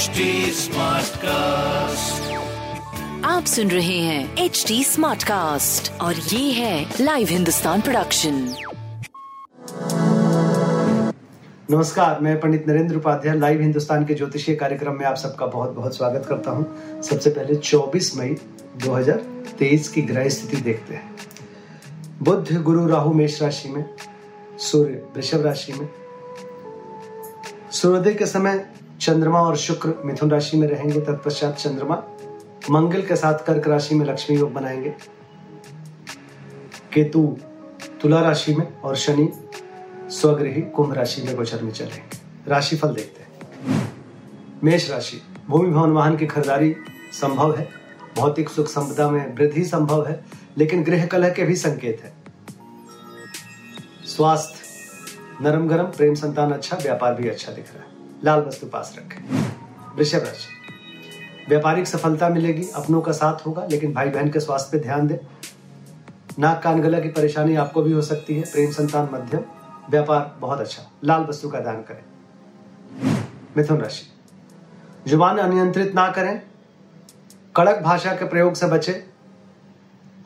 HD Smartcast. आप सुन रहे हैं एच डी स्मार्ट कास्ट और ये है लाइव हिंदुस्तान प्रोडक्शन नमस्कार मैं पंडित नरेंद्र उपाध्याय लाइव हिंदुस्तान के ज्योतिषीय कार्यक्रम में आप सबका बहुत बहुत स्वागत करता हूँ। सबसे पहले 24 मई 2023 की ग्रह स्थिति देखते हैं। बुध गुरु राहु मेष राशि में सूर्य वृषभ राशि में। सूर्योदय के समय चंद्रमा और शुक्र मिथुन राशि में रहेंगे, तत्पश्चात चंद्रमा मंगल के साथ कर्क राशि में लक्ष्मी योग बनाएँगे। केतु तुला राशि में और शनि स्वगृही कुंभ राशि में गोचर में चलेंगे राशिफल देखते हैं। मेष राशि, भूमि भवन वाहन की खरीदारी संभव है। भौतिक सुख संपदा में वृद्धि संभव है, लेकिन गृह कलह के भी संकेत है। स्वास्थ्य नरम गरम प्रेम संतान अच्छा व्यापार भी अच्छा दिख रहा है। लाल वस्तु पास रखें। वृषभ राशि व्यापारिक सफलता मिलेगी, अपनों का साथ होगा, लेकिन भाई बहन के स्वास्थ्य पे ध्यान दें। नाक कान गला की परेशानी आपको भी हो सकती है, प्रेम संतान मध्यम, व्यापार बहुत अच्छा लाल वस्तु का दान करें। मिथुन राशि, ज़ुबान अनियंत्रित ना करें, कड़क भाषा के प्रयोग से बचें,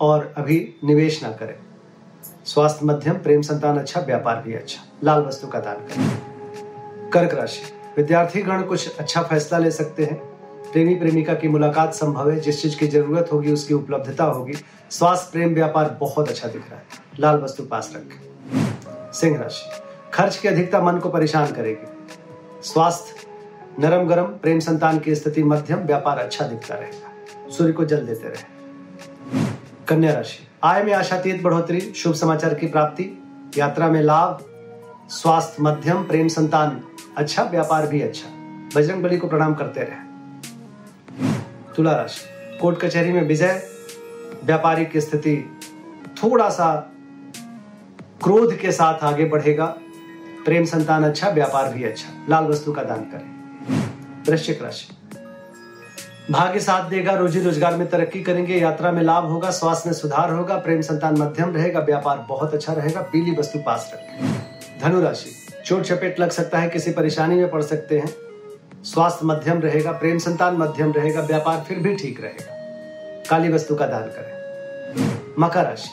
और अभी निवेश ना करें। स्वास्थ्य मध्यम, प्रेम संतान अच्छा व्यापार भी अच्छा लाल वस्तु का दान करें। कर्क राशि विद्यार्थी गण कुछ अच्छा फैसला ले सकते हैं। प्रेमी प्रेमिका की मुलाकात संभव है। जिस चीज़ की ज़रूरत होगी, उसकी उपलब्धता होगी। स्वास्थ्य, प्रेम, व्यापार बहुत अच्छा दिख रहा है। लाल वस्तु पास रखें। सिंह राशि। खर्च की अधिकता मन को परेशान करेगी। स्वास्थ्य, नरम गरम, प्रेम संतान की स्थिति मध्यम, व्यापार अच्छा दिखता रहेगा। सूर्य को जल देते रहे। कन्या राशि। आय में आशातीत बढ़ोतरी, शुभ समाचार की प्राप्ति, यात्रा में लाभ, स्वास्थ्य मध्यम, प्रेम संतान अच्छा व्यापार भी अच्छा। बजरंग बली को प्रणाम करते रहे। तुला राशि, कोर्ट कचहरी में विजय व्यापारिक स्थिति थोड़ा सा क्रोध के साथ आगे बढ़ेगा। प्रेम संतान अच्छा व्यापार भी अच्छा। लाल वस्तु का दान करें। वृश्चिक राशि, भाग्य साथ देगा, रोजी रोज़गार में तरक्की करेंगे, यात्रा में लाभ होगा, स्वास्थ्य में सुधार होगा, प्रेम संतान मध्यम रहेगा, व्यापार बहुत अच्छा रहेगा, पीली वस्तु पास रखें। धनु राशि चोट चपेट लग सकता है, किसी परेशानी में पड़ सकते हैं। स्वास्थ्य मध्यम रहेगा, प्रेम संतान मध्यम रहेगा, व्यापार फिर भी ठीक रहेगा। काली वस्तु का दान करें। मकर राशि।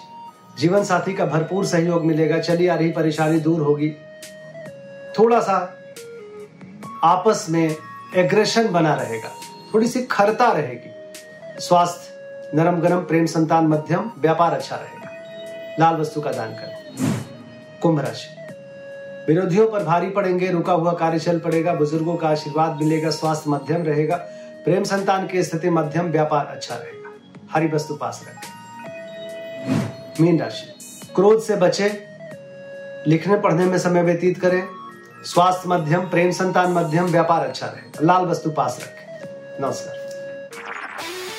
जीवन साथी का भरपूर सहयोग मिलेगा, चली आ रही परेशानी दूर होगी। थोड़ा सा आपस में एग्रेशन बना रहेगा थोड़ी सी खरता रहेगी। स्वास्थ्य नरम गरम प्रेम संतान मध्यम, व्यापार अच्छा रहेगा। लाल वस्तु का दान करें। कुंभ राशि। विरोधियों पर भारी पड़ेंगे, रुका हुआ कार्य चल पड़ेगा, बुज़ुर्गों का आशीर्वाद मिलेगा, स्वास्थ्य मध्यम रहेगा, प्रेम संतान की स्थिति मध्यम, व्यापार अच्छा रहेगा। हरी वस्तु पास रखें। मीन राशि। क्रोध से बचे, लिखने पढ़ने में समय व्यतीत करें, स्वास्थ्य मध्यम, प्रेम संतान मध्यम, व्यापार अच्छा रहे लाल वस्तु पास रखें। नमस्कार।